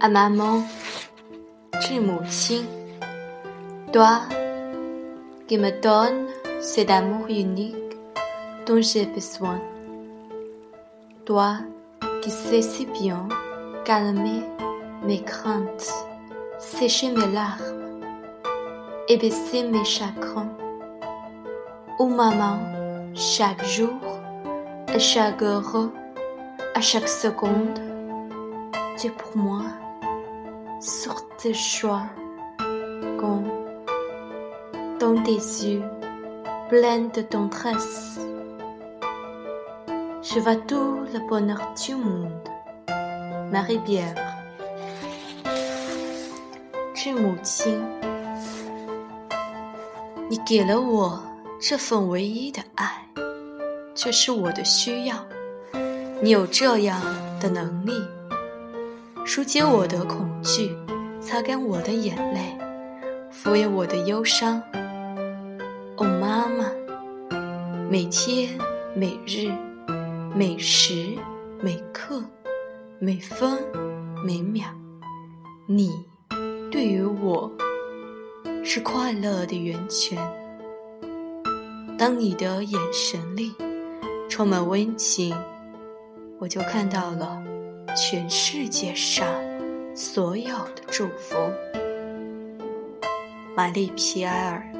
À maman，致母亲，toi qui me donnes cet amour unique dont j'ai besoin, toi qui sais si bien calmer mes craintes, sécher mes larmes et baisser mes chagrins. Oh maman, chaque jour, à chaque heure, à chaque seconde, tu es pour moi sur tes choix, comme dans tes yeux pleins de tendresse. Je vois tout le bonheur du monde. Marie Bière，致母亲，你给了我这份唯一的爱，这是我的需要。你有这样的能力。疏解我的恐惧，擦干我的眼泪，抚慰我的忧伤。哦，妈妈，每天、每日、每时、每刻、每分、每秒，你对于我是快乐的源泉。当你的眼神里充满温情，我就看到了。全世界上所有的祝福，玛丽皮埃尔。